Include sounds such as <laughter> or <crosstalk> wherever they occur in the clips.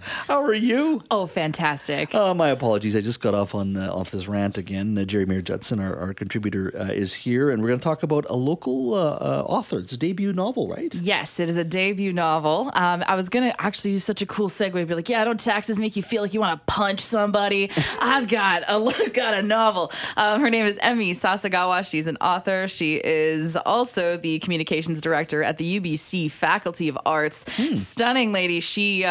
How are you? oh, fantastic. Uh, my apologies. I just got off on uh, off this rant again. Uh, Geri Mayer Judson, our, our contributor, uh, is here, and we're going to talk about a local uh, uh, author. It's a debut novel, right? Yes, it is a debut novel. Um, I was going to actually use such a cool segue, be like, yeah, don't taxes make you feel like you want to punch somebody? <laughs> I've got a, I've got a novel. Um, her name is Emi Sasagawa. She's an author. She is also the communications director at the UBC Faculty of Arts. Stunning lady. She, uh,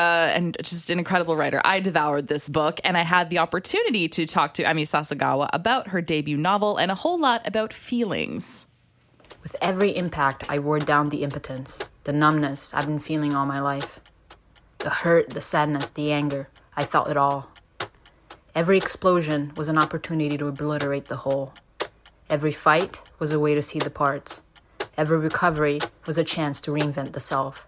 just an incredible writer. I devoured this book, and I had the opportunity to talk to Emi Sasagawa about her debut novel and a whole lot about feelings. With every impact, I wore down the impotence, the numbness I've been feeling all my life. The hurt, the sadness, the anger, I felt it all. Every explosion was an opportunity to obliterate the whole. Every fight was a way to see the parts. Every recovery was a chance to reinvent the self.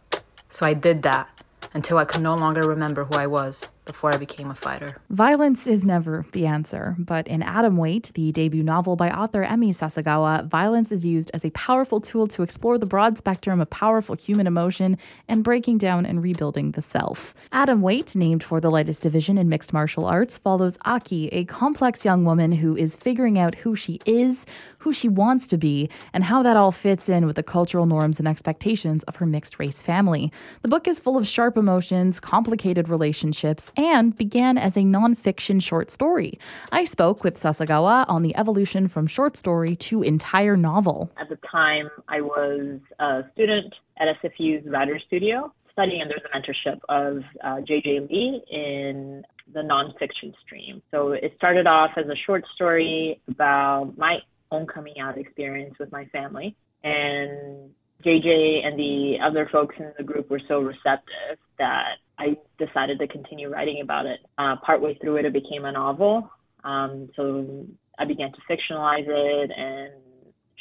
So I did that until I could no longer remember who I was before I became a fighter. Violence is never the answer, but in Atomweight, the debut novel by author Emi Sasagawa, violence is used as a powerful tool to explore the broad spectrum of powerful human emotion and breaking down and rebuilding the self. Atomweight, named for the lightest division in mixed martial arts, follows Aki, a complex young woman who is figuring out who she is, who she wants to be, and how that all fits in with the cultural norms and expectations of her mixed race family. The book is full of sharp emotions, complicated relationships, and began as a nonfiction short story. I spoke with Sasagawa on the evolution from short story to entire novel. At the time, I was a student at SFU's Writer Studio, studying under the mentorship of uh, JJ Lee in the nonfiction stream. So it started off as a short story about my own coming out experience with my family. And JJ and the other folks in the group were so receptive that I decided to continue writing about it. Uh, partway through it, it became a novel. Um, so I began to fictionalize it and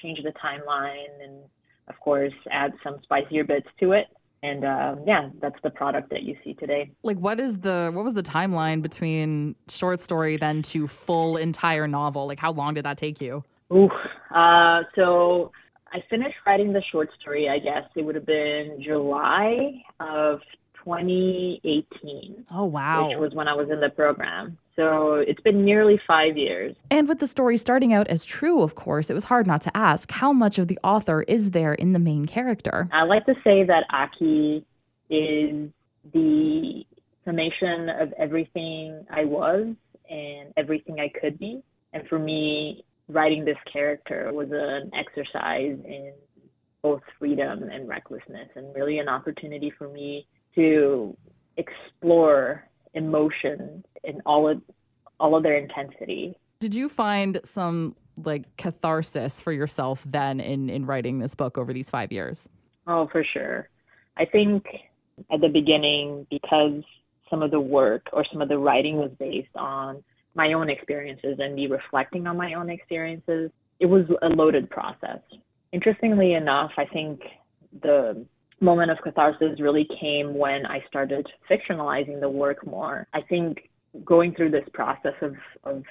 change the timeline and, of course, add some spicier bits to it. And um, yeah, that's the product that you see today. Like what is the what was the timeline between short story then to full entire novel? Like how long did that take you? Ooh, uh, so I finished writing the short story, I guess it would have been July of 2018. Oh wow. Which was when I was in the program. So it's been nearly five years. And with the story starting out as true, of course, it was hard not to ask how much of the author is there in the main character? I like to say that Aki is the summation of everything I was and everything I could be. And for me, writing this character was an exercise in both freedom and recklessness, and really an opportunity for me to explore emotion in all of all of their intensity. Did you find some like catharsis for yourself then in in writing this book over these 5 years? Oh, for sure. I think at the beginning because some of the work or some of the writing was based on my own experiences and me reflecting on my own experiences, it was a loaded process. Interestingly enough, I think the moment of catharsis really came when I started fictionalizing the work more. I think going through this process of, of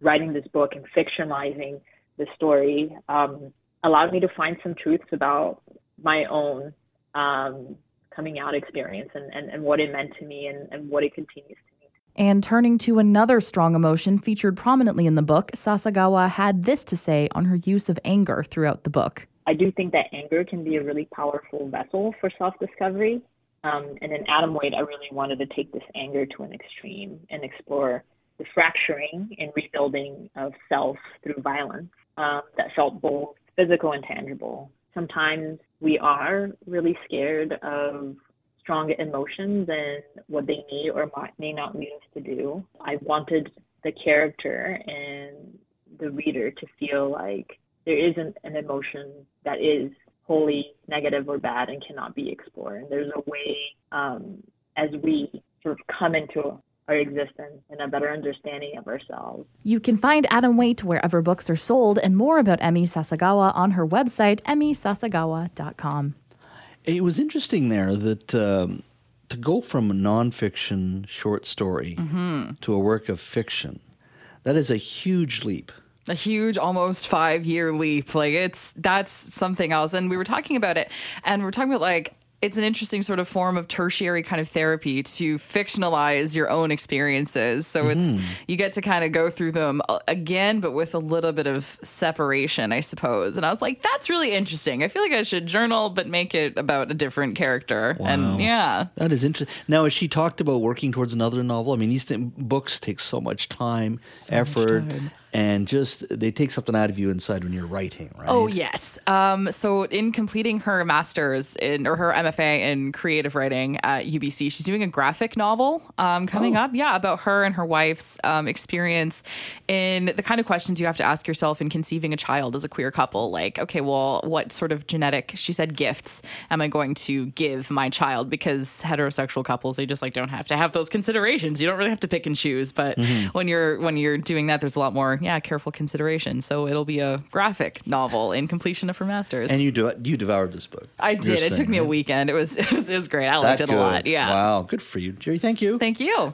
writing this book and fictionalizing the story um, allowed me to find some truths about my own um, coming out experience and, and, and what it meant to me and, and what it continues to mean. And turning to another strong emotion featured prominently in the book, Sasagawa had this to say on her use of anger throughout the book. I do think that anger can be a really powerful vessel for self discovery. Um, and in Atomweight, I really wanted to take this anger to an extreme and explore the fracturing and rebuilding of self through violence um, that felt both physical and tangible. Sometimes we are really scared of strong emotions and what they need or may not need us to do. I wanted the character and the reader to feel like there isn't an emotion that is wholly negative or bad and cannot be explored. And there's a way, um, as we sort of come into our existence and a better understanding of ourselves. You can find Atomweight wherever books are sold and more about Emi Sasagawa on her website, emisasagawa.com. It was interesting there that um, to go from a nonfiction short story to a work of fiction, that is a huge leap. A huge almost five year leap. Like it's that's something else. And we were talking about it and we're talking about like it's an interesting sort of form of tertiary kind of therapy to fictionalize your own experiences so it's you get to kind of go through them uh, again but with a little bit of separation i suppose and i was like that's really interesting i feel like i should journal but make it about a different character Wow. and yeah That is interesting. Now, has she talked about working towards another novel? I mean, these th- books take so much time, effort, and just they take something out of you inside when you're writing, right? Oh yes. Um, so in completing her master's in or her MFA in creative writing at UBC, she's doing a graphic novel um, coming Oh. up. Yeah, about her and her wife's um, experience in the kind of questions you have to ask yourself in conceiving a child as a queer couple. Like, okay, well, what sort of genetic? She said gifts am I going to give my child? Because heterosexual couples they just like don't have to have those considerations. You don't really have to pick and choose. But Mm-hmm. when you're when you're doing that, there's a lot more yeah careful consideration. So it'll be a graphic novel in completion of her master's. And you do you devoured this book. I did. It took me a right? Weekend. It was <laughs> it was, it was great. I That liked it a lot. Yeah. Wow. Good for you, Geri. Thank you. Thank you.